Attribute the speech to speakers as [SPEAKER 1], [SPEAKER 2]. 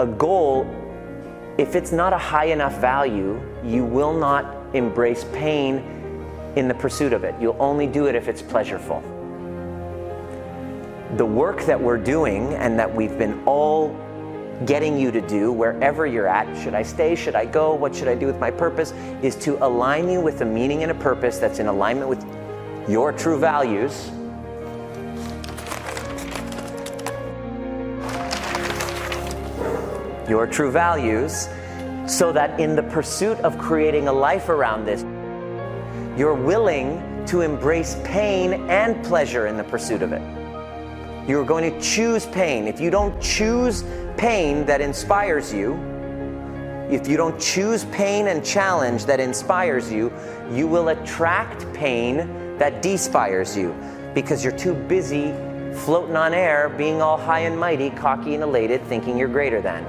[SPEAKER 1] a goal, if it's not a high enough value, you will not embrace pain in the pursuit of it. You'll only do it if it's pleasureful. The work that we're doing and that we've been all getting you to do wherever you're at should I stay? Should I go? What should I do with my purpose? is to align you with a meaning and a purpose that's in alignment with your true values. Your true values, so that in the pursuit of creating a life around this, you're willing to embrace pain and pleasure in the pursuit of it. You're going to choose pain. If you don't choose pain that inspires you, if you don't choose pain and challenge that inspires you, you will attract pain that despires you because you're too busy floating on air, being all high and mighty, cocky and elated, thinking you're greater than.